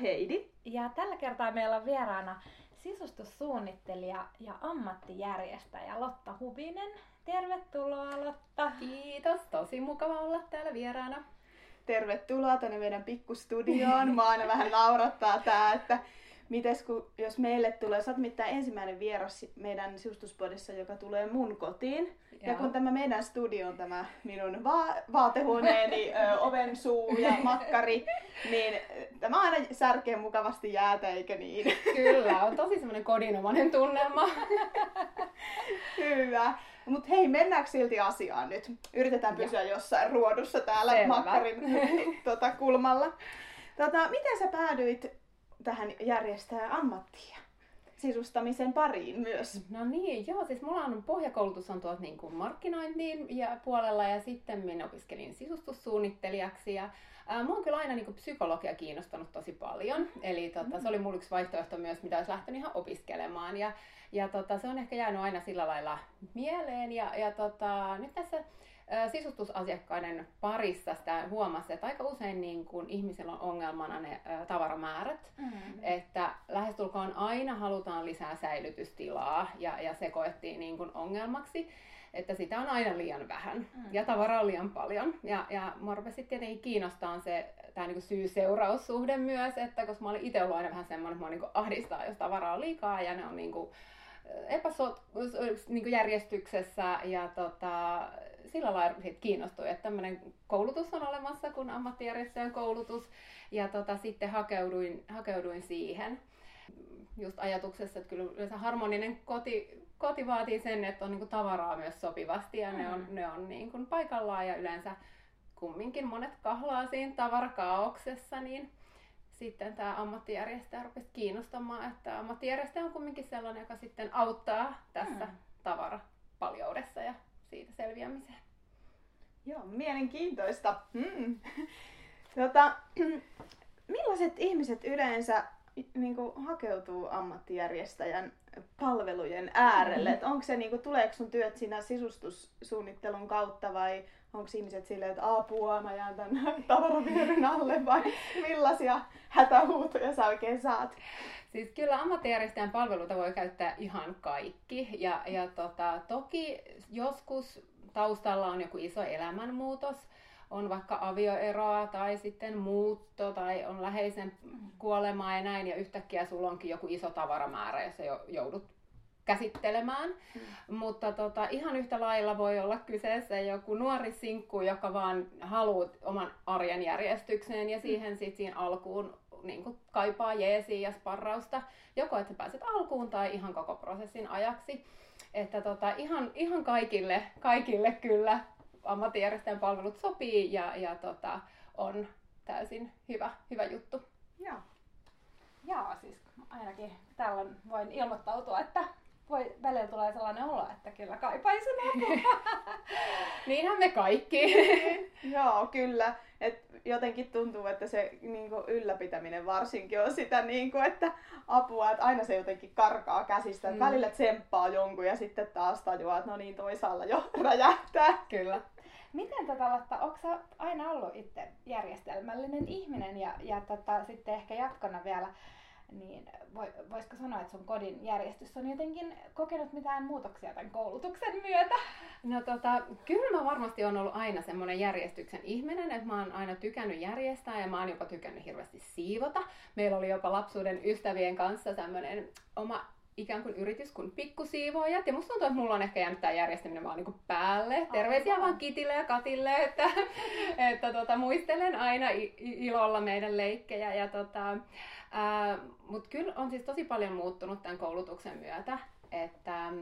Heidi. Ja tällä kertaa meillä on vieraana sisustussuunnittelija ja ammattijärjestäjä Lotta Hubinen. Tervetuloa Lotta. Kiitos, tosi mukava olla täällä vieraana. Tervetuloa tänne meidän pikkustudioon. Mä aina vähän naurattaa tää, että mites kun, jos meille tulee, sä oot mitään ensimmäinen vieras meidän sisustuspodissa, joka tulee mun kotiin. Ja kun tämä meidän studio on tämä minun va- vaatehuoneeni, ö, oven suu ja makkari, niin tämä aina särkee mukavasti jäätä, eikö niin? Kyllä, on tosi semmoinen kodinomainen tunnelma. Hyvä. Mutta hei, mennäänkö silti asiaan nyt? Yritetään pysyä ja. jossain ruodussa täällä Selvä. makkarin tota, kulmalla. Tota, miten sä päädyit tähän järjestää ammattia? sisustamisen pariin myös. No niin, joo, siis mulla on pohjakoulutus on tuolta niin kuin markkinointiin ja puolella ja sitten minä opiskelin sisustussuunnittelijaksi ja ää, mua on kyllä aina niin kuin psykologia kiinnostanut tosi paljon, eli tota, mm. se oli mulla yksi vaihtoehto myös, mitä olisi lähtenyt ihan opiskelemaan ja, ja tota, se on ehkä jäänyt aina sillä lailla mieleen ja, ja tota, nyt tässä sisustusasiakkaiden parissa sitä huomasi, että aika usein niin kun ihmisillä on ongelmana ne tavaramäärät, mm-hmm. että lähestulkoon aina halutaan lisää säilytystilaa ja, ja se koettiin niin kun ongelmaksi että sitä on aina liian vähän mm. ja tavaraa on liian paljon. Ja, ja mua rupesi tietenkin kiinnostaa se tämä niinku syy-seuraussuhde myös, että koska mä olin itse ollut aina vähän semmoinen, että mua niinku ahdistaa, jos tavaraa on liikaa ja ne on niinku epäsot, niinku järjestyksessä ja tota, sillä lailla sit kiinnostui, että tämmöinen koulutus on olemassa kuin ammattijärjestöjen koulutus ja tota, sitten hakeuduin, hakeuduin siihen just ajatuksessa, että kyllä yleensä harmoninen koti, koti vaatii sen, että on niinku tavaraa myös sopivasti ja mm. ne on, ne on niinku paikallaan ja yleensä kumminkin monet kahlaa siinä tavarakaauksessa, niin sitten tämä ammattijärjestäjä rupesi kiinnostamaan, että ammattijärjestäjä on kumminkin sellainen, joka sitten auttaa tässä mm. tavarapaljoudessa ja siitä selviämiseen. Joo, mielenkiintoista. Mm. Tota, millaiset ihmiset yleensä niin kuin, hakeutuu ammattijärjestäjän palvelujen äärelle? Mm-hmm. onko se, niin kuin, tuleeko sun työt siinä sisustussuunnittelun kautta vai onko ihmiset silleen, että apua, mä jään tämän tavaravyöryn alle vai millaisia hätähuutoja sä oikein saat? Siis kyllä ammattijärjestäjän palveluita voi käyttää ihan kaikki. Ja, ja tota, toki joskus taustalla on joku iso elämänmuutos, on vaikka avioeroa tai sitten muutto tai on läheisen kuolemaa ja näin, ja yhtäkkiä sulla onkin joku iso tavaramäärä, ja sä joudut käsittelemään. Mm. Mutta tota, ihan yhtä lailla voi olla kyseessä joku nuori sinkku, joka vaan haluaa oman arjen järjestykseen ja siihen sitten siinä alkuun niin kuin kaipaa jeesiä ja sparrausta, joko että pääset alkuun tai ihan koko prosessin ajaksi. Että tota, ihan, ihan kaikille, kaikille kyllä ammattijärjestäjän palvelut sopii ja, ja tota, on täysin hyvä, hyvä juttu. Joo. Joo, siis ainakin tällöin voin ilmoittautua, että voi, välillä tulee sellainen olo, että kyllä kaipaisin apua. Niinhän me kaikki. Joo, kyllä. Et jotenkin tuntuu, että se niin kuin, ylläpitäminen varsinkin on sitä, niin kuin, että apua, että aina se jotenkin karkaa käsistä. Mm. Välillä tsemppaa jonkun ja sitten taas tajuaa, että no niin, toisaalla jo räjähtää. Kyllä. Miten tätä Lotta, onko aina ollut itse järjestelmällinen ihminen ja, ja tota, sitten ehkä jatkona vielä, niin voisiko sanoa, että sun kodin järjestys on jotenkin kokenut mitään muutoksia tämän koulutuksen myötä? No tota, kyllä mä varmasti on ollut aina semmoinen järjestyksen ihminen, että mä oon aina tykännyt järjestää ja mä oon jopa tykännyt hirveästi siivota. Meillä oli jopa lapsuuden ystävien kanssa semmoinen oma ikään kuin yritys kuin pikkusiivoojat. Ja musta tuntuu, että mulla on ehkä jäänyt tämä järjestäminen vaan niin päälle. Terveisiä vaan Kitille ja Katille, että, että tota, muistelen aina ilolla meidän leikkejä. Ja tota, Mutta kyllä on siis tosi paljon muuttunut tämän koulutuksen myötä. Että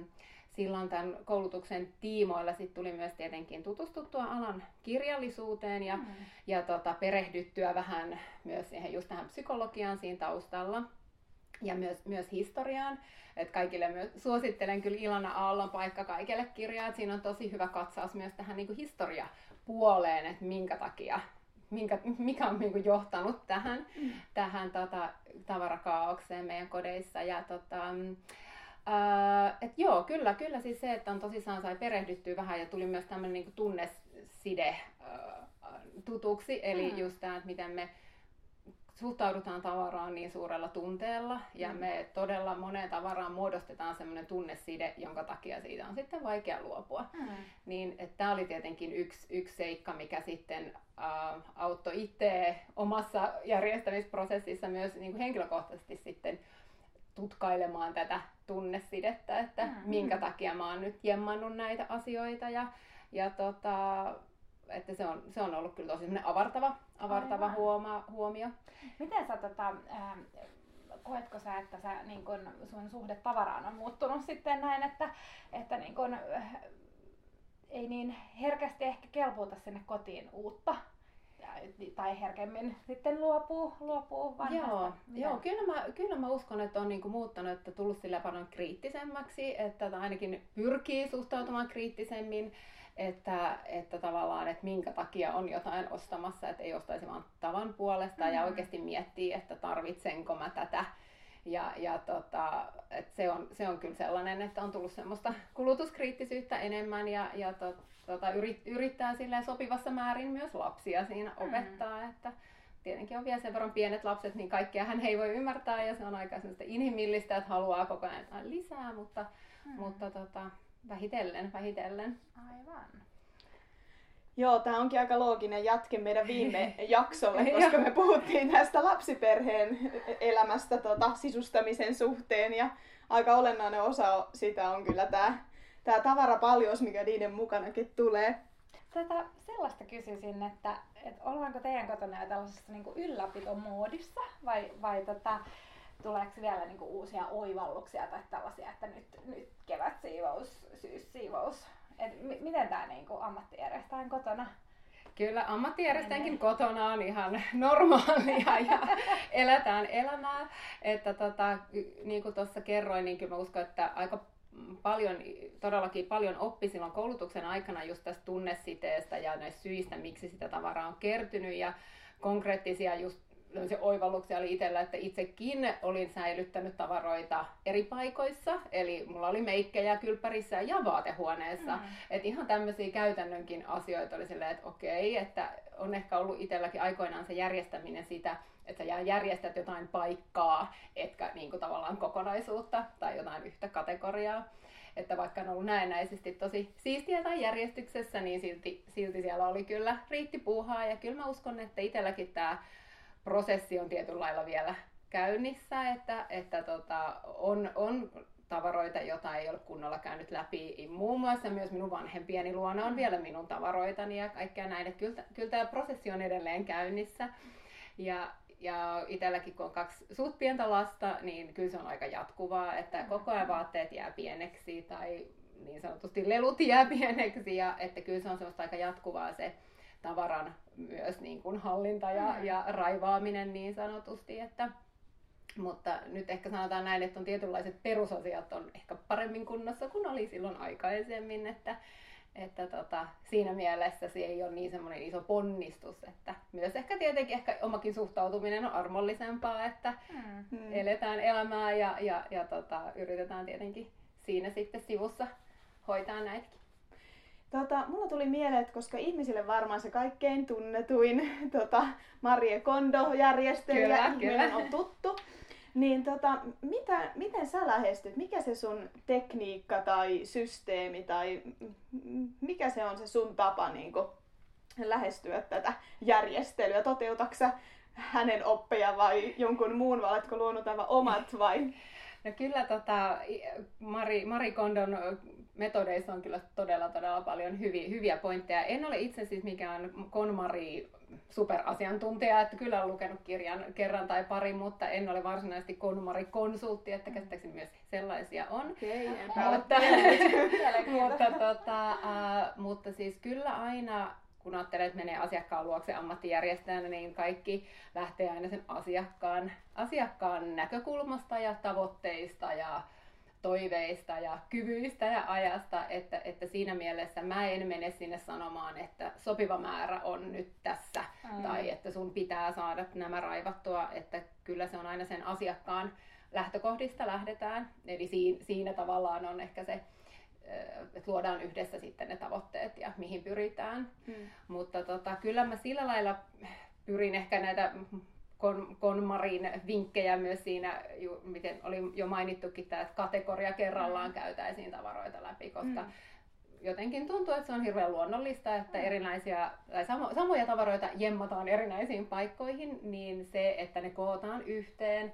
silloin tämän koulutuksen tiimoilla sit tuli myös tietenkin tutustuttua alan kirjallisuuteen ja, mm. ja tota, perehdyttyä vähän myös siihen, just tähän psykologiaan siinä taustalla ja myös, myös historiaan. Et kaikille myös suosittelen kyllä Ilona Aallon paikka kaikille kirjaa. Siinä on tosi hyvä katsaus myös tähän niin historiapuoleen, että minkä takia minkä, mikä on niin kuin johtanut tähän, mm. tähän tota, tavarakaaukseen meidän kodeissa. Ja, tota, ää, et joo, kyllä, kyllä siis se, että on tosissaan sai perehdyttyä vähän ja tuli myös tämmöinen niin tunneside ää, tutuksi, eli mm. just tämä, että miten me suhtaudutaan tavaraan niin suurella tunteella ja mm. me todella moneen tavaraan muodostetaan semmoinen tunneside, jonka takia siitä on sitten vaikea luopua. Mm. Niin tämä oli tietenkin yksi, yksi seikka, mikä sitten äh, auttoi itse omassa järjestämisprosessissa myös niin kuin henkilökohtaisesti sitten tutkailemaan tätä tunnesidettä, että mm. minkä takia mä oon nyt jemmannut näitä asioita ja, ja tota, että se on, se on ollut kyllä tosi avartava, avartava huoma, huomio. Miten sä tota, äh, koetko sä, että sä, niin kun sun suhde tavaraan on muuttunut sitten näin, että, että niin kun, äh, ei niin herkästi ehkä kelpuuta sinne kotiin uutta? tai herkemmin sitten luopuu, luopuu vanhasta. Joo, joo kyllä, mä, kyllä mä uskon, että on niinku muuttanut, että tullut sillä paljon kriittisemmäksi, että ainakin pyrkii suhtautumaan kriittisemmin että, että tavallaan, että minkä takia on jotain ostamassa, että ei ostaisi vaan tavan puolesta mm-hmm. ja oikeasti miettii, että tarvitsenko mä tätä. Ja, ja tota, että se, on, se on kyllä sellainen, että on tullut semmoista kulutuskriittisyyttä enemmän ja, ja to, tota, yrit, yrittää silleen sopivassa määrin myös lapsia siinä mm-hmm. opettaa, mm. että tietenkin on vielä sen verran pienet lapset, niin kaikkea hän ei voi ymmärtää ja se on aika inhimillistä, että haluaa koko ajan lisää, mutta, mm. mutta tota, vähitellen, vähitellen. Aivan. Joo, tämä onkin aika looginen jatke meidän viime jaksolle, koska me puhuttiin tästä lapsiperheen elämästä tota, sisustamisen suhteen ja aika olennainen osa sitä on kyllä tämä tää tavarapaljous, mikä niiden mukanakin tulee. Tätä sellaista kysyisin, että, että ollaanko teidän kotona jo tällaisessa niin ylläpitomoodissa vai, vai tota, tuleeko vielä niinku uusia oivalluksia tai tällaisia, että nyt, nyt kevätsiivous, syyssiivous. Et m- miten tämä niinku ammattijärjestäjän kotona Kyllä ammattijärjestäjänkin kotona on ihan normaalia ja eletään elämää. Että tota, niin kuin tuossa kerroin, niin kyllä mä uskon, että aika paljon, todellakin paljon oppi silloin koulutuksen aikana just tästä tunnesiteestä ja näistä syistä, miksi sitä tavaraa on kertynyt ja konkreettisia just oivalluksia oli itsellä, että itsekin olin säilyttänyt tavaroita eri paikoissa. Eli mulla oli meikkejä kylppärissä ja vaatehuoneessa. Mm. Että ihan tämmöisiä käytännönkin asioita oli silleen, että okei, että on ehkä ollut itselläkin aikoinaan se järjestäminen sitä, että sä järjestät jotain paikkaa, etkä niin kuin tavallaan kokonaisuutta tai jotain yhtä kategoriaa. Että vaikka on ollut näennäisesti tosi siistiä tai järjestyksessä, niin silti, silti siellä oli kyllä riitti puuhaa. Ja kyllä mä uskon, että itselläkin tämä prosessi on tietyllä lailla vielä käynnissä, että, että tota, on, on tavaroita, joita ei ole kunnolla käynyt läpi. Muun muassa myös minun vanhempieni luona on vielä minun tavaroitani ja kaikkea näin. Kyllä, kyllä tämä prosessi on edelleen käynnissä. Ja, ja itselläkin kun on kaksi suht pientä lasta, niin kyllä se on aika jatkuvaa, että koko ajan vaatteet jää pieneksi tai niin sanotusti lelut jää pieneksi ja että kyllä se on semmoista aika jatkuvaa se tavaran myös niin kuin hallinta ja, mm. ja raivaaminen niin sanotusti. Että, mutta nyt ehkä sanotaan näin, että on tietynlaiset perusasiat on ehkä paremmin kunnossa kuin oli silloin aikaisemmin, että, että tota, siinä mielessä se ei ole niin semmoinen iso ponnistus, että myös ehkä tietenkin ehkä omakin suhtautuminen on armollisempaa, että mm. eletään elämää ja, ja, ja tota, yritetään tietenkin siinä sitten sivussa hoitaa näitäkin. Tota, mulla tuli mieleen, että koska ihmisille varmaan se kaikkein tunnetuin tota, Marie Kondo-järjestelijä ihminen on tuttu, niin tota, mitä, miten sä lähestyt? Mikä se sun tekniikka tai systeemi tai mikä se on se sun tapa niin kun, lähestyä tätä järjestelyä? Toteutatko hänen oppeja vai jonkun muun vai oletko luonut aivan omat vai? No kyllä tota, Mari, Mari Kondon metodeissa on kyllä todella, todella paljon hyviä, hyviä pointteja. En ole itse siis mikään KonMari superasiantuntija, että kyllä olen lukenut kirjan kerran tai pari, mutta en ole varsinaisesti KonMari-konsultti, että käsittääkseni myös sellaisia on. Okay, mutta, mutta, tota, uh, mutta siis kyllä aina kun ajattelee, että menee asiakkaan luokse ammattijärjestäjänä, niin kaikki lähtee aina sen asiakkaan, asiakkaan näkökulmasta ja tavoitteista ja toiveista ja kyvyistä ja ajasta, että, että siinä mielessä mä en mene sinne sanomaan, että sopiva määrä on nyt tässä mm. tai että sun pitää saada nämä raivattua, että kyllä se on aina sen asiakkaan lähtökohdista lähdetään. Eli siinä, siinä tavallaan on ehkä se, että luodaan yhdessä sitten ne tavoitteet ja mihin pyritään. Mm. Mutta tota, kyllä mä sillä lailla pyrin ehkä näitä kon, konmarin vinkkejä myös siinä, ju, miten oli jo mainittukin tämä, että kategoria kerrallaan käytäisiin tavaroita läpi, koska mm. jotenkin tuntuu, että se on hirveän luonnollista, että erinäisiä, tai samo, samoja tavaroita jemmataan erinäisiin paikkoihin, niin se, että ne kootaan yhteen,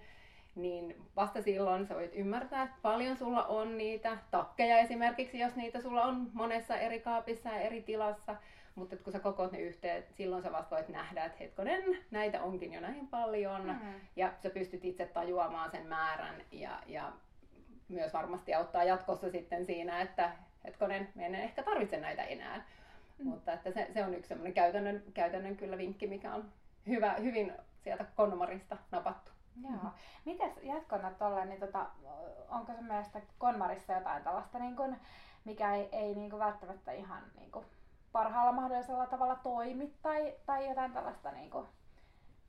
niin vasta silloin sä voit ymmärtää, että paljon sulla on niitä takkeja esimerkiksi, jos niitä sulla on monessa eri kaapissa ja eri tilassa, mutta kun sä kokoat ne yhteen, silloin sä vasta voit nähdä, että hetkonen, näitä onkin jo näin paljon. Mm. Ja sä pystyt itse tajuamaan sen määrän ja, ja myös varmasti auttaa jatkossa sitten siinä, että hetkonen, me en ehkä tarvitse näitä enää. Mm. Mutta että se, se on yksi semmoinen käytännön, käytännön kyllä vinkki, mikä on hyvä, hyvin sieltä konnomarista napattu. Joo. Mites jatkona tuolla, niin tota, onko sun mielestä Konmarissa jotain tällaista, niin kun, mikä ei, ei niin kun välttämättä ihan niin kun parhaalla mahdollisella tavalla toimi tai, tai jotain tällaista niin kuin,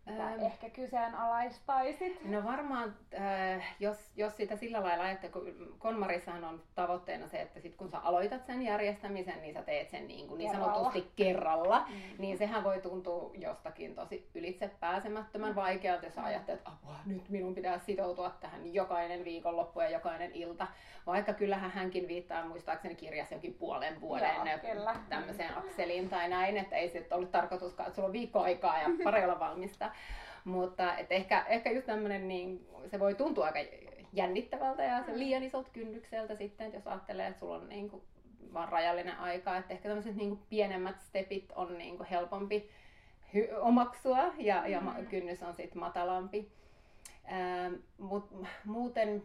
ähm, ehkä kyseenalaistaisit? No varmaan, äh, jos, jos sitä sillä lailla, että kun Konmarissahan on tavoitteena se, että sit kun sä aloitat sen järjestämisen, niin sä teet sen niin, kuin niin sanotusti kerralla, mm. niin sehän voi tuntua jostakin tosi ylitse pääsemättömän mm. vaikealta, jos mm. ajattelet, että apua, nyt minun pitää sitoutua tähän jokainen viikonloppu ja jokainen ilta. Vaikka kyllähän hänkin viittaa muistaakseni kirjassa jokin puolen vuoden Joo, tämmöiseen akseliin tai näin, että ei se ollut tarkoituskaan, että sulla on viikko aikaa ja pari olla valmista. Mutta et ehkä, ehkä just tämmöinen, niin se voi tuntua aika jännittävältä ja se liian isolta kynnykseltä sitten, että jos ajattelee, että sulla on niin kuin vaan rajallinen aika, että ehkä tämmöiset niin pienemmät stepit on niin kuin helpompi hy- omaksua ja, ja mm. kynnys on sitten matalampi. Ähm, mut muuten,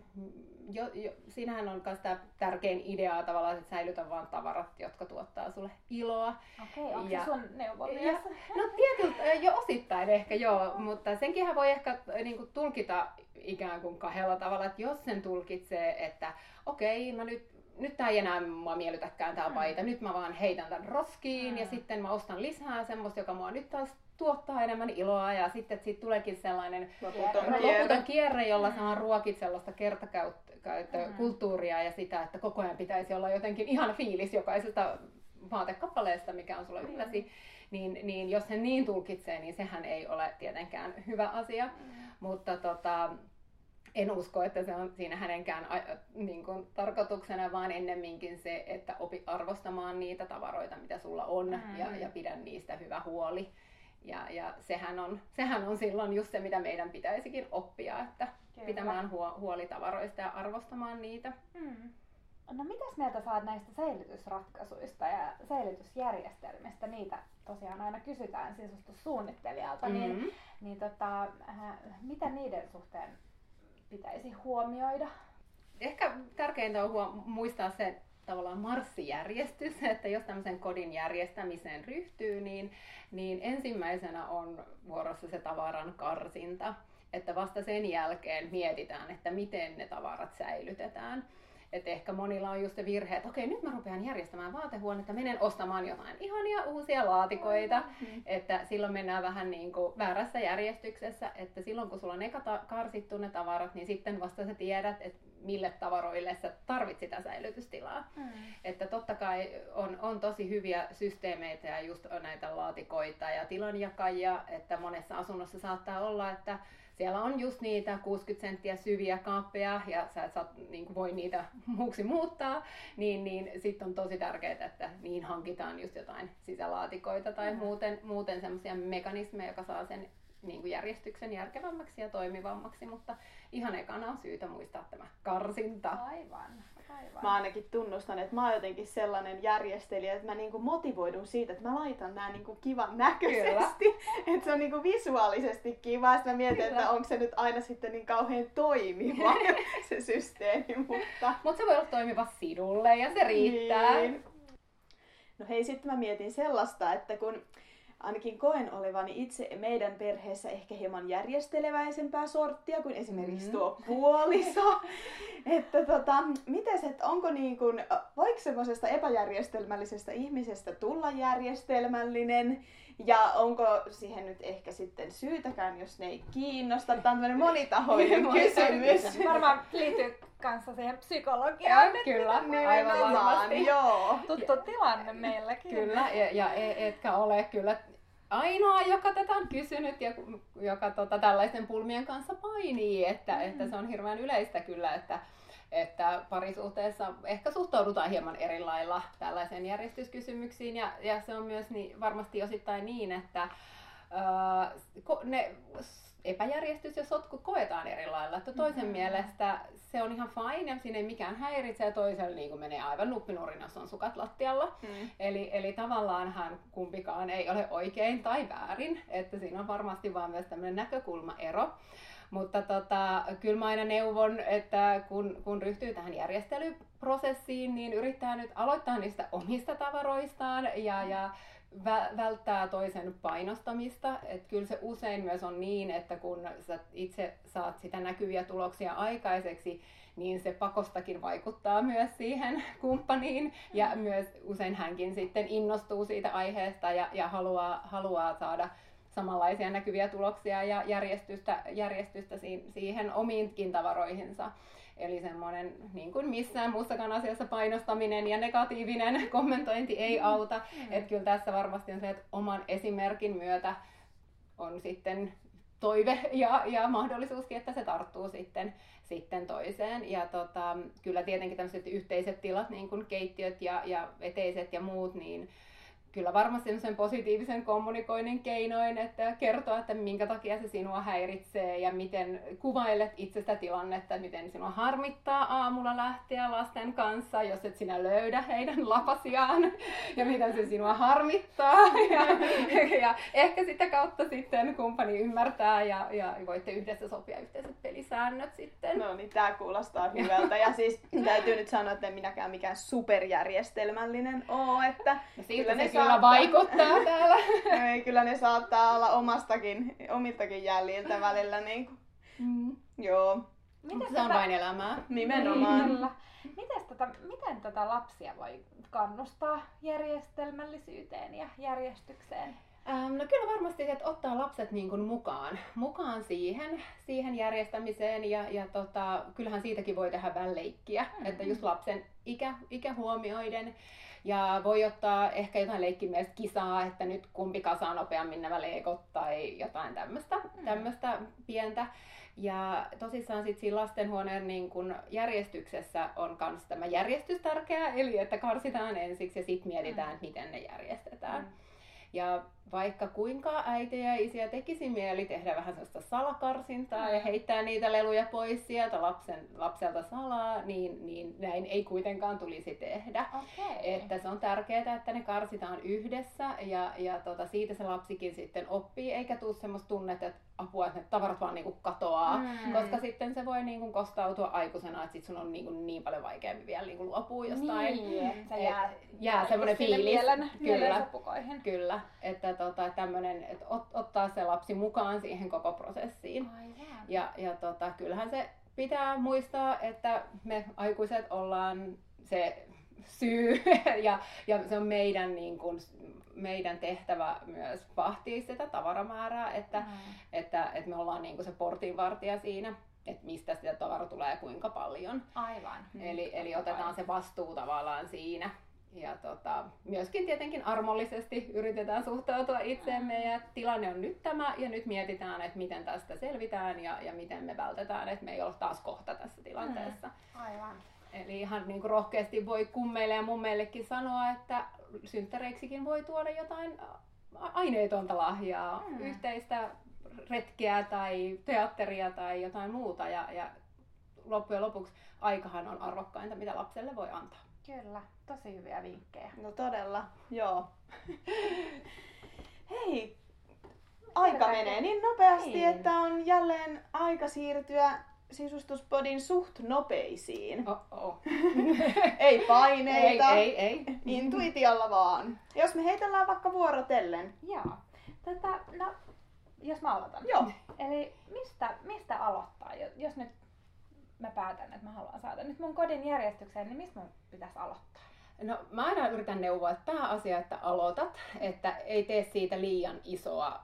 jo, jo, siinähän on myös tämä tärkein idea tavallaan, että säilytä vain tavarat, jotka tuottaa sulle iloa. Okei, okay, onko ja, se sun neuvomies? No tietysti, jo osittain ehkä joo, mutta senkin voi ehkä niin kuin, tulkita ikään kuin kahdella tavalla, että jos sen tulkitsee, että okei, okay, no nyt nyt tämä ei enää mua miellytäkään tämä paita, mm. nyt mä vaan heitän tämän roskiin mm. ja sitten mä ostan lisää semmoista, joka mua nyt taas tuottaa enemmän iloa ja sitten että siitä tuleekin sellainen loputon kierre, loputon kierre jolla mm. saa ruokit sellaista kertakäyttökulttuuria mm. ja sitä, että koko ajan pitäisi olla jotenkin ihan fiilis jokaisesta vaatekappaleesta, mikä on sulla ylläsi, mm. niin, niin jos sen niin tulkitsee, niin sehän ei ole tietenkään hyvä asia. Mm. Mutta tota, en usko, että se on siinä hänenkään niin kuin, tarkoituksena, vaan ennemminkin se, että opi arvostamaan niitä tavaroita, mitä sulla on, mm. ja, ja pidä niistä hyvä huoli. Ja, ja sehän, on, sehän on silloin just se, mitä meidän pitäisikin oppia, että Kyllä. pitämään huo, huoli tavaroista ja arvostamaan niitä. Mm. No mitäs mieltä saat näistä säilytysratkaisuista ja säilytysjärjestelmistä? Niitä tosiaan aina kysytään sisustussuunnittelijalta, niin, mm-hmm. niin, niin tota, äh, mitä niiden suhteen pitäisi huomioida? Ehkä tärkeintä on huom- muistaa se tavallaan marssijärjestys, että jos tämmöisen kodin järjestämiseen ryhtyy, niin, niin ensimmäisenä on vuorossa se tavaran karsinta, että vasta sen jälkeen mietitään, että miten ne tavarat säilytetään. Et ehkä monilla on just se virhe, että okei, nyt mä rupean järjestämään vaatehuonetta, menen ostamaan jotain ihania uusia laatikoita. Mm-hmm. Että silloin mennään vähän niin kuin väärässä järjestyksessä, että silloin kun sulla on eka ta- karsittu ne tavarat, niin sitten vasta sä tiedät, että mille tavaroille sä tarvit sitä säilytystilaa. Mm. Että totta kai on, on tosi hyviä systeemeitä ja just näitä laatikoita ja tilanjakajia, että monessa asunnossa saattaa olla, että siellä on just niitä 60 senttiä syviä kaappeja ja sä et saa, niin kuin voi niitä muuksi muuttaa, niin, niin sitten on tosi tärkeää, että niin hankitaan just jotain sisälaatikoita tai mm. muuten, muuten semmoisia mekanismeja, joka saa sen niin kuin järjestyksen järkevämmäksi ja toimivammaksi, mutta ihan ekana on syytä muistaa tämä karsinta. Aivan. Aivan. Mä ainakin tunnustan, että mä oon jotenkin sellainen järjestelijä, että mä niinku motivoidun siitä, että mä laitan nämä niinku kivan näköisesti. että se on niinku visuaalisesti kiva. Sitten mä mietin, Kyllä. että onko se nyt aina sitten niin kauhean toimiva se systeemi. Mutta Mut se voi olla toimiva sinulle ja se riittää. Niin. No hei, sitten mä mietin sellaista, että kun ainakin koen olevani itse meidän perheessä ehkä hieman järjesteleväisempää sorttia kuin esimerkiksi mm. tuo puoliso. että tota, mites, että onko niin kuin, voiko semmoisesta epäjärjestelmällisestä ihmisestä tulla järjestelmällinen? Ja onko siihen nyt ehkä sitten syytäkään, jos ne ei kiinnosta? Tämä on tämmöinen monitahoinen kysymys. Varmaan liittyy kanssa siihen psykologiaan. Ja, kyllä, aivan Joo. Tuttu tilanne meilläkin. Kyllä, ja, ja e- etkä ole kyllä ainoa, joka tätä on kysynyt ja joka tota, tällaisten pulmien kanssa painii, että, mm. että se on hirveän yleistä kyllä, että, että parisuhteessa ehkä suhtaudutaan hieman eri lailla tällaiseen järjestyskysymyksiin ja, ja se on myös niin, varmasti osittain niin, että uh, ne epäjärjestys ja sotku koetaan eri lailla. Että toisen mm-hmm. mielestä se on ihan fine ja siinä ei mikään häiritse ja toisella niin menee aivan nuppinurin, jos on sukat lattialla. Mm. Eli, eli tavallaanhan kumpikaan ei ole oikein tai väärin, että siinä on varmasti vaan myös tämmöinen näkökulmaero. Mutta tota, kyllä mä aina neuvon, että kun, kun ryhtyy tähän järjestelyprosessiin, niin yrittää nyt aloittaa niistä omista tavaroistaan ja, ja vä- välttää toisen painostamista. Et kyllä se usein myös on niin, että kun sä itse saat sitä näkyviä tuloksia aikaiseksi, niin se pakostakin vaikuttaa myös siihen kumppaniin ja myös usein hänkin sitten innostuu siitä aiheesta ja, ja haluaa, haluaa saada samanlaisia näkyviä tuloksia ja järjestystä, järjestystä siihen omiinkin tavaroihinsa. Eli semmoinen, niin kuin missään muussakaan asiassa painostaminen ja negatiivinen kommentointi ei mm. auta. Mm. Että kyllä tässä varmasti on se, että oman esimerkin myötä on sitten toive ja, ja mahdollisuuskin, että se tarttuu sitten, sitten toiseen. Ja tota, kyllä tietenkin tämmöiset yhteiset tilat, niin kuin keittiöt ja, ja eteiset ja muut, niin kyllä varmasti sen positiivisen kommunikoinnin keinoin, että kertoa, että minkä takia se sinua häiritsee ja miten kuvailet itse sitä tilannetta, miten sinua harmittaa aamulla lähteä lasten kanssa, jos et sinä löydä heidän lapasiaan ja miten se sinua harmittaa. Ja, ja ehkä sitä kautta sitten kumppani ymmärtää ja, ja voitte yhdessä sopia yhteiset pelisäännöt sitten. No niin, tämä kuulostaa hyvältä. Ja siis täytyy nyt sanoa, että en minäkään mikään superjärjestelmällinen ole, että no siitä ne kyllä vaikuttaa täällä. Ei, kyllä ne saattaa olla omastakin, omiltakin jäljiltä välillä. Niin kuin. Mm. Joo. Miten se tätä... on vain elämää. Nimenomaan. Kyllä. Miten, tätä, miten tätä lapsia voi kannustaa järjestelmällisyyteen ja järjestykseen? Ähm, no kyllä varmasti, että ottaa lapset niin kuin mukaan, mukaan siihen, siihen järjestämiseen ja, ja tota, kyllähän siitäkin voi tehdä vähän leikkiä, mm-hmm. että just lapsen ikä, ikä huomioiden ja voi ottaa ehkä jotain leikkimielistä kisaa, että nyt kumpi kasaa nopeammin nämä leikot tai jotain tämmöistä, mm. pientä. Ja tosissaan sitten siinä lastenhuoneen niin kun järjestyksessä on myös tämä järjestys tärkeä, eli että karsitaan ensiksi ja sitten mietitään, mm. miten ne järjestetään. Mm. Ja vaikka kuinka äitiä ja isiä tekisi mieli tehdä vähän sellaista salakarsintaa mm. ja heittää niitä leluja pois sieltä lapsen, lapselta salaa, niin, niin näin ei kuitenkaan tulisi tehdä. Okay. Että se on tärkeää, että ne karsitaan yhdessä ja, ja tota, siitä se lapsikin sitten oppii, eikä tule semmoista tunnetta, että apua, että ne tavarat vaan niinku katoaa, mm. koska sitten se voi niinku kostautua aikuisena, että sit sun on niinku niin paljon vaikeampi vielä niinku luopua jostain. Niin, että jää, jää semmoinen fiilis. Mielen, kyllä, kyllä, että tota, tämmönen, että ot, ottaa se lapsi mukaan siihen koko prosessiin. Aivan. Ja, ja tota, kyllähän se pitää muistaa, että me aikuiset ollaan se syy ja, ja se on meidän, niin kuin, meidän tehtävä myös vahtia sitä tavaramäärää, että, mm. että, että me ollaan niin kuin se portinvartija siinä että mistä sitä tavara tulee ja kuinka paljon. Aivan. Eli, eli otetaan se vastuu tavallaan siinä ja tota, myöskin tietenkin armollisesti yritetään suhtautua itseemme ja tilanne on nyt tämä ja nyt mietitään, että miten tästä selvitään ja, ja miten me vältetään, että me ei ole taas kohta tässä tilanteessa. Mm, aivan. Eli ihan niin kuin rohkeasti voi kummeille ja mummeillekin sanoa, että synttäreiksikin voi tuoda jotain aineetonta lahjaa, mm. yhteistä retkeä tai teatteria tai jotain muuta ja, ja loppujen lopuksi aikahan on arvokkainta, mitä lapselle voi antaa. Kyllä, tosi hyviä vinkkejä. No todella, joo. Hei, aika menee niin nopeasti, niin. että on jälleen aika siirtyä sisustuspodin suht nopeisiin. Oh-oh. ei paineita. Ei, ei, ei. Intuitiolla vaan. Jos me heitellään vaikka vuorotellen. Joo. Tätä, no, jos mä aloitan. Joo. Eli mistä, mistä aloittaa? Jos nyt mä päätän, että mä haluan saada nyt mun kodin järjestykseen, niin mistä mun pitäisi aloittaa? No mä aina yritän neuvoa, että pääasia, että aloitat, että ei tee siitä liian isoa,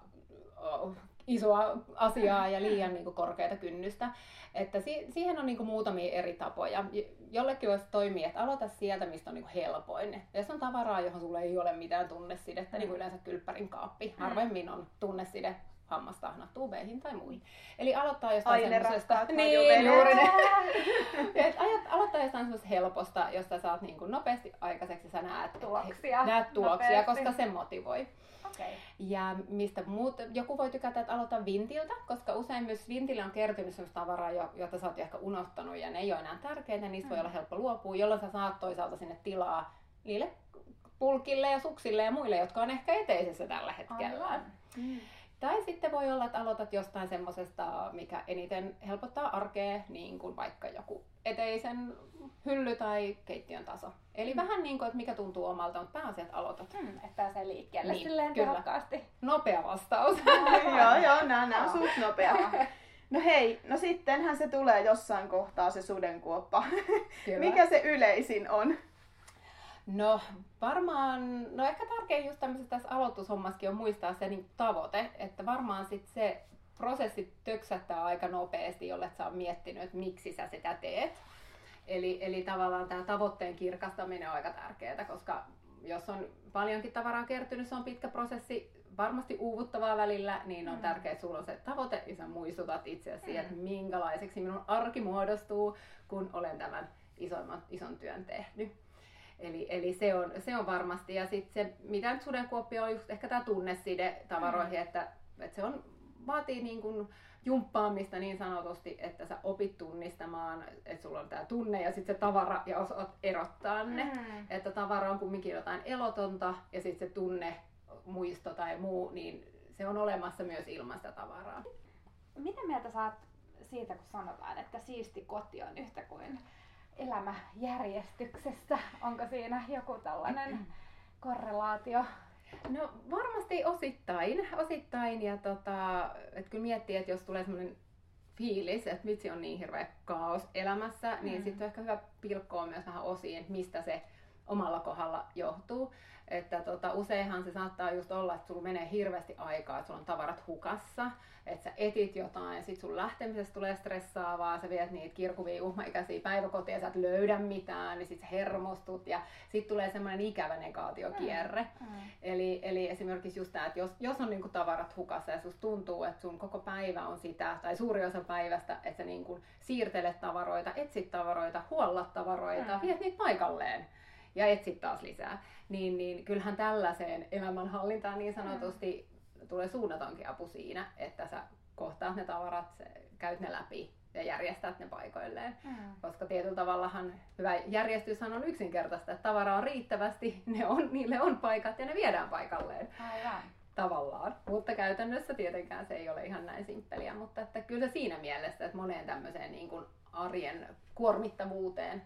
isoa asiaa ja liian niin kuin, korkeata kynnystä. Että si- siihen on niin kuin, muutamia eri tapoja. jollekin voisi toimia, että aloita sieltä, mistä on niin helpoin. Ja jos on tavaraa, johon sulle ei ole mitään tunnesidettä, mm. niin kuin yleensä kylppärin kaappi. Mm. Harvemmin on tunneside hammastahnat tuubeihin tai muihin. Eli aloittaa jostain semmoisesta... Niin, juuri. Et aloittaa jostain semmoisesta helposta, josta saat niin kuin nopeasti aikaiseksi sä näet tuloksia, näet tuloksia koska se motivoi. Okay. Ja mistä muut, joku voi tykätä, että aloita vintiltä, koska usein myös vintille on kertynyt sellaista tavaraa, jota sä oot ehkä unohtanut ja ne ei ole enää tärkeitä, niistä mm. voi olla helppo luopua, jolloin sä saat toisaalta sinne tilaa niille pulkille ja suksille ja muille, jotka on ehkä eteisessä tällä hetkellä. Aivan. Mm. Tai sitten voi olla, että aloitat jostain semmoisesta, mikä eniten helpottaa arkea, niin kuin vaikka joku eteisen hylly tai keittiön taso. Eli mm. vähän niin kuin, että mikä tuntuu omalta, mutta pääasiat aloitat. Mm, että pääsee liikkeelle niin, silleen kyllä. tehokkaasti. Nopea vastaus. joo, joo, nää, nää on suht nopea. No hei, no sittenhän se tulee jossain kohtaa se sudenkuoppa. Mikä se yleisin on? No varmaan, no ehkä tärkein just tämmöisessä tässä aloitushommaskin on muistaa se niin tavoite, että varmaan sit se prosessi töksättää aika nopeasti, jolle sä oot miettinyt, että miksi sä sitä teet. Eli, eli tavallaan tämä tavoitteen kirkastaminen on aika tärkeää, koska jos on paljonkin tavaraa kertynyt, se on pitkä prosessi, varmasti uuvuttavaa välillä, niin on mm. tärkeää, että sulla on se tavoite ja sä muistutat itseäsi mm. että minkälaiseksi minun arki muodostuu, kun olen tämän isoimman, ison työn tehnyt. Eli, eli se, on, se on varmasti. Ja sitten se, mitä nyt sudenkuoppia on just ehkä tämä tunneside tavaroihin, mm. että, että se on, vaatii niin kuin jumppaamista niin sanotusti, että sä opit tunnistamaan, että sulla on tämä tunne ja sitten se tavara ja osaat erottaa ne. Mm. Että tavara on kumminkin jotain elotonta ja sitten se tunne, muisto tai muu, niin se on olemassa myös ilman sitä tavaraa. Mitä mieltä saat siitä, kun sanotaan, että siisti koti on yhtä kuin elämäjärjestyksessä? Onko siinä joku tällainen korrelaatio? No varmasti osittain, osittain ja tota, että kyllä miettii, että jos tulee semmoinen fiilis, että vitsi on niin hirveä kaos elämässä, niin mm. niin sitten on ehkä hyvä pilkkoa myös vähän osiin, että mistä se omalla kohdalla johtuu. Että tota, useinhan se saattaa just olla, että sulla menee hirveästi aikaa, että sulla on tavarat hukassa, että sä etit jotain ja sit sun lähtemisestä tulee stressaavaa, sä viet niitä kirkuvia uhmaikäisiä päiväkotia ja sä et löydä mitään, niin sit sä hermostut ja sit tulee semmoinen ikävä negaatiokierre. Mm. Mm. Eli, eli esimerkiksi just tämä, että jos, jos on niinku tavarat hukassa ja susta tuntuu, että sun koko päivä on sitä, tai suuri osa päivästä, että sä niinku siirtelet tavaroita, etsit tavaroita, huollat tavaroita, mm. viet niitä paikalleen ja etsit taas lisää, niin, niin kyllähän tällaiseen elämänhallintaan niin sanotusti mm. tulee suunnatonkin apu siinä, että sä kohtaat ne tavarat, käyt ne läpi ja järjestät ne paikoilleen. Mm. Koska tietyllä tavallahan hyvä järjestyshän on yksinkertaista, että tavaraa on riittävästi, ne on, niille on paikat ja ne viedään paikalleen. Aivan. Tavallaan. Mutta käytännössä tietenkään se ei ole ihan näin simppeliä, mutta että kyllä se siinä mielessä, että moneen tämmöiseen niin kuin arjen kuormittavuuteen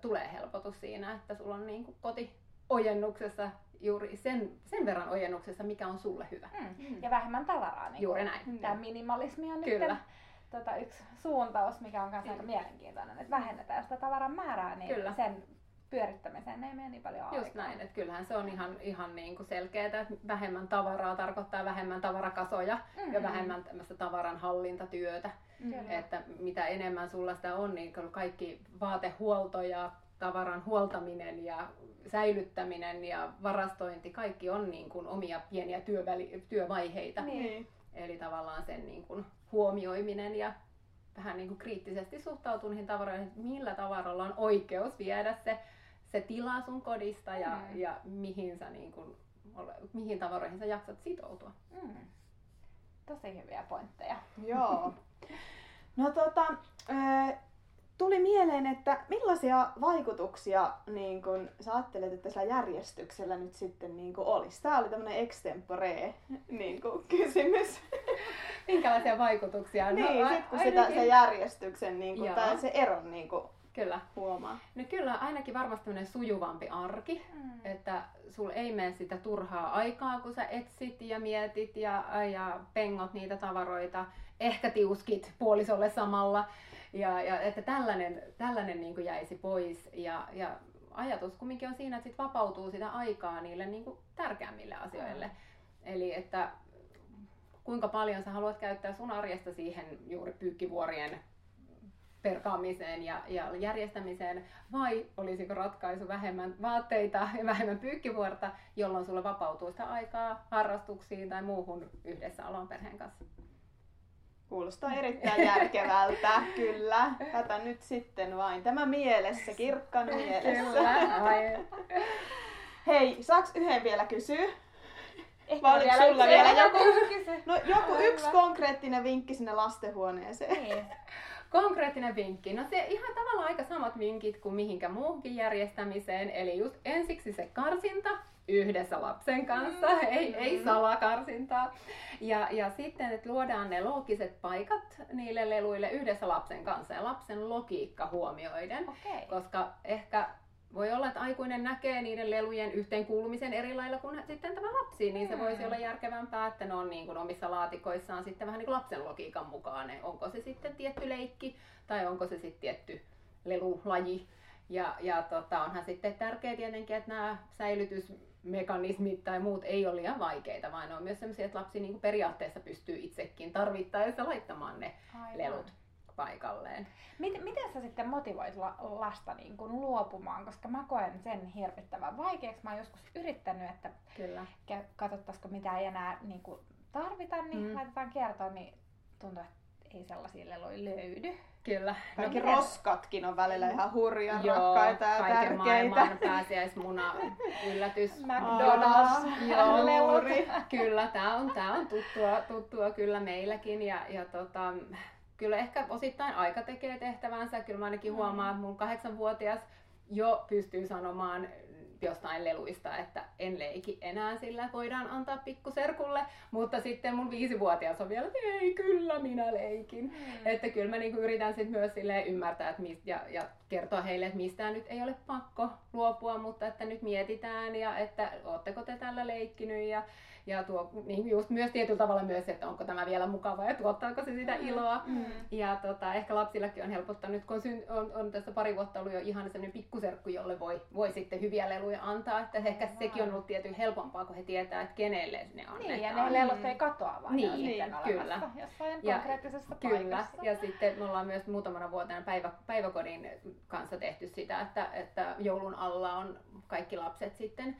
tulee helpotus siinä, että sulla on niin kuin koti ojennuksessa juuri sen, sen verran ojennuksessa, mikä on sulle hyvä. Mm. Ja vähemmän tavaraa. Niin juuri näin. Tämä minimalismi on Kyllä. nyt tota, yksi suuntaus, mikä on myös aika mielenkiintoinen, että vähennetään sitä tavaran määrää, niin Kyllä. sen pyörittämiseen ei mene niin paljon aikaa. Just näin, että kyllähän se on ihan, ihan niin kuin selkeää, että vähemmän tavaraa tarkoittaa vähemmän tavarakasoja mm-hmm. ja vähemmän tämmöistä tavaran hallintatyötä. Mm-hmm. Että mitä enemmän sulla sitä on, niin kaikki vaatehuolto ja tavaran huoltaminen ja säilyttäminen ja varastointi, kaikki on niin kuin omia pieniä työväli, työvaiheita. Niin. Eli tavallaan sen niin kuin huomioiminen ja vähän niin kuin kriittisesti suhtautua niihin tavaroihin, että millä tavaralla on oikeus viedä se se tila sun kodista ja, mm. ja mihin, sä niin kun, mihin tavaroihin sä jaksat sitoutua. Mm. Tosi hyviä pointteja. Joo. No tota, tuli mieleen, että millaisia vaikutuksia niin kun, sä ajattelet, että sillä järjestyksellä nyt sitten niin kun, olisi? Tämä oli tämmöinen extempore niin kun, kysymys. Minkälaisia vaikutuksia? No, niin, sit kun ainakin... sitä, se järjestyksen, niin kun, tai se eron niin kun, Kyllä. Huomaa. No kyllä, ainakin varmasti sujuvampi arki, mm. että sul ei mene sitä turhaa aikaa, kun sä etsit ja mietit ja, ja pengot niitä tavaroita, ehkä tiuskit puolisolle samalla. Ja, ja että tällainen, tällainen niin kuin jäisi pois ja, ja ajatus kumminkin on siinä, että sit vapautuu sitä aikaa niille niin kuin tärkeämmille asioille. Mm. Eli että kuinka paljon sä haluat käyttää sun arjesta siihen juuri pyykkivuorien perkaamiseen ja, ja järjestämiseen, vai olisiko ratkaisu vähemmän vaatteita ja vähemmän pyykkivuorta, jolloin sulle vapautuu sitä aikaa harrastuksiin tai muuhun yhdessä olon perheen kanssa? Kuulostaa erittäin järkevältä, kyllä. Tätä nyt sitten vain. Tämä mielessä, kirkkaan mielessä. Kyllä. Hei, saaks yhden vielä kysyä? Ehkä Vai oliko vielä sulla yksi- vielä joku? No joku Hyvä. yksi konkreettinen vinkki sinne lastenhuoneeseen. Niin. Konkreettinen vinkki. No se ihan tavallaan aika samat vinkit kuin mihinkä muuhunkin järjestämiseen. Eli just ensiksi se karsinta yhdessä lapsen kanssa, Mm. ei, ei salakarsintaa. Ja, ja sitten, että luodaan ne loogiset paikat niille leluille yhdessä lapsen kanssa ja lapsen logiikka huomioiden. Okei. Koska ehkä voi olla, että aikuinen näkee niiden lelujen yhteenkuulumisen eri lailla kuin sitten tämä lapsi, niin se voisi olla järkevämpää, että ne on niin kuin omissa laatikoissaan sitten vähän niin kuin lapsen logiikan mukaan. Ne- Onko se sitten tietty leikki tai onko se sitten tietty lelulaji. Ja, ja tota, onhan sitten tärkeää tietenkin, että nämä säilytysmekanismit tai muut ei ole liian vaikeita, vaan ne on myös sellaisia, että lapsi niin kuin periaatteessa pystyy itsekin tarvittaessa laittamaan ne Aivan. lelut paikalleen. Miten, miten sä sitten motivoit la, lasta niin kuin luopumaan, koska mä koen sen hirvittävän vaikeaksi. Mä oon joskus yrittänyt, että Kyllä. katsottaisiko mitä ei enää niin kuin tarvita, niin Mm. laitetaan kiertoon, niin tuntuu, että ei sellaisia leluja löydy. Kyllä. Kaikki miten- roskatkin on välillä ihan hurjan Joo, rakkaita ja tärkeitä. maailman pääsiäismuna yllätys. McDonald's. Joo. Kyllä, tämä on, tää on tuttua, tuttua kyllä meilläkin ja, ja tota, kyllä ehkä osittain aika tekee tehtävänsä. Kyllä mä ainakin Mm. huomaan, että mun kahdeksanvuotias jo pystyy sanomaan jostain leluista, että en leiki enää sillä, voidaan antaa pikkuserkulle, mutta sitten mun viisivuotias on vielä, että ei kyllä minä leikin. Mm. Että kyllä mä niinku yritän sit myös ymmärtää että mist, ja, ja kertoa heille, että mistään nyt ei ole pakko luopua, mutta että nyt mietitään ja että ootteko te tällä leikkinyt ja, ja tuo, niin just myös tietyllä tavalla myös, että onko tämä vielä mukava ja tuottaako se sitä iloa. Mm. Ja tota, ehkä lapsillakin on helpottanut, kun on, syn, on, on tässä pari vuotta ollut jo ihan sellainen pikkuserkku, jolle voi, voi sitten hyviä leluja antaa. Että ehkä Aivan. sekin on ollut tietysti helpompaa, kun he tietää, että kenelle ne annetaan. Niin, ja ne lelut ei katoa, vaan ne on Niin, sitten kyllä. jossain Ja- konkreettisessa Kyllä, paikassa. ja sitten me ollaan myös muutamana vuotena päivä, päiväkodin kanssa tehty sitä, että, että joulun alla on kaikki lapset sitten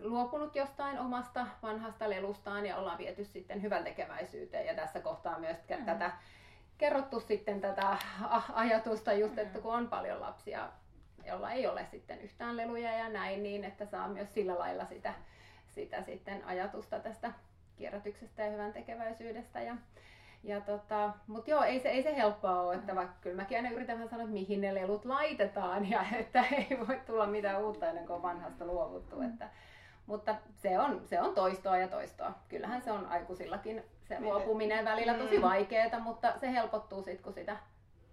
luopunut jostain omasta vanhasta lelustaan ja ollaan viety sitten hyvän tekeväisyyteen. Ja tässä kohtaa myös Mm. mm. tätä kerrottu sitten tätä ajatusta just, että Mm. kun on paljon lapsia, jolla ei ole sitten yhtään leluja ja näin, niin että saa myös sillä lailla sitä, sitä sitten ajatusta tästä kierrätyksestä ja hyvän tekeväisyydestä. Ja, ja tota, mutta joo, ei se, ei se helppoa ole, että vaikka kyllä mäkin aina yritän vähän sanoa, että mihin ne lelut laitetaan ja että ei voi tulla mitään uutta ennen kuin on vanhasta luovuttu. Että, mutta se on, se on toistoa ja toistoa. Kyllähän se on aikuisillakin se luopuminen välillä tosi Mm. vaikeaa, mutta se helpottuu sitten, kun sitä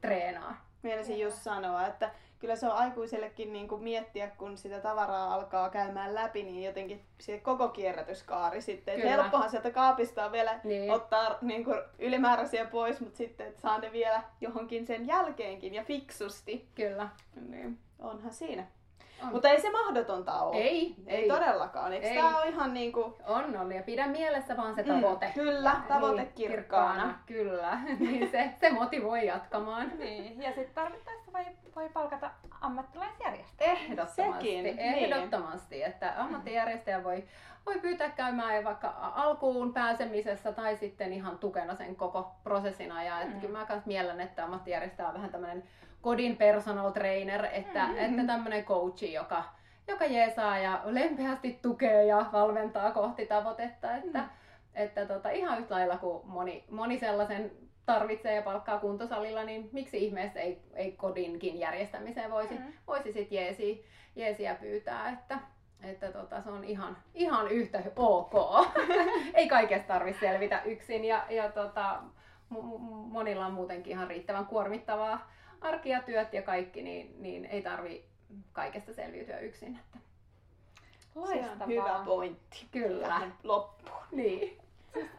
treenaa. Mielisin just sanoa, että kyllä se on aikuisellekin niin kuin miettiä, kun sitä tavaraa alkaa käymään läpi, niin jotenkin se koko kierrätyskaari sitten. Kyllä. helppohan sieltä kaapista on vielä Niin. ottaa niin kuin ylimääräisiä pois, mutta sitten että saa ne vielä johonkin sen jälkeenkin ja fiksusti. Kyllä. Niin onhan siinä. On. Mutta ei se mahdotonta ole. Ei, ei ei. todellakaan. Eikö Ei. tämä ole ihan niin kuin... On, on. Ja pidä mielessä vaan se Mm, tavoite. kyllä, tavoite Niin, kirkkaana. Kyllä, niin se, se motivoi jatkamaan. Niin, ja sitten tarvittaessa voi, voi palkata ammattilaisjärjestöjä. Ehdottomasti, Sekin, niin. ehdottomasti, että ammattijärjestäjä voi, voi pyytää käymään vaikka alkuun pääsemisessä tai sitten ihan tukena sen koko prosessin ajan. Että Mm. kyllä mä kans miellän, että ammattijärjestäjä on vähän tämmöinen kodin personal trainer, että, Mm. että tämmöinen coachi, joka, joka jeesaa ja lempeästi tukee ja valmentaa kohti tavoitetta. Että, Mm. että tota, ihan yhtä lailla kuin moni, moni sellaisen tarvitsee ja palkkaa kuntosalilla, niin miksi ihmeessä ei, ei kodinkin järjestämiseen voisi, Mm. voisi sit jeesi, jeesiä pyytää, että, että tota, se on ihan, ihan yhtä ok. ei kaikesta tarvitse selvitä yksin ja, ja tota, monilla on muutenkin ihan riittävän kuormittavaa arki ja työt ja kaikki, niin, niin ei tarvi kaikesta selviytyä yksin. Että. Loistavaa. hyvä pointti. Kyllä. Tähän loppuun. Niin.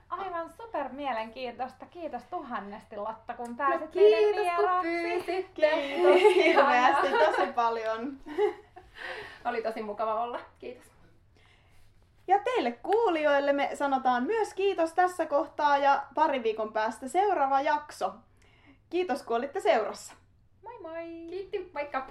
Aivan super mielenkiintoista. Kiitos tuhannesti Lotta, kun No, pääsit meidän kiitos kun pyysitte. Kiitos hirveästi, tosi paljon. Oli tosi mukava olla. Kiitos. Ja teille kuulijoille me sanotaan myös kiitos tässä kohtaa ja parin viikon päästä seuraava jakso. Kiitos kun olitte seurassa. Moi moi! Kiitti, moikka!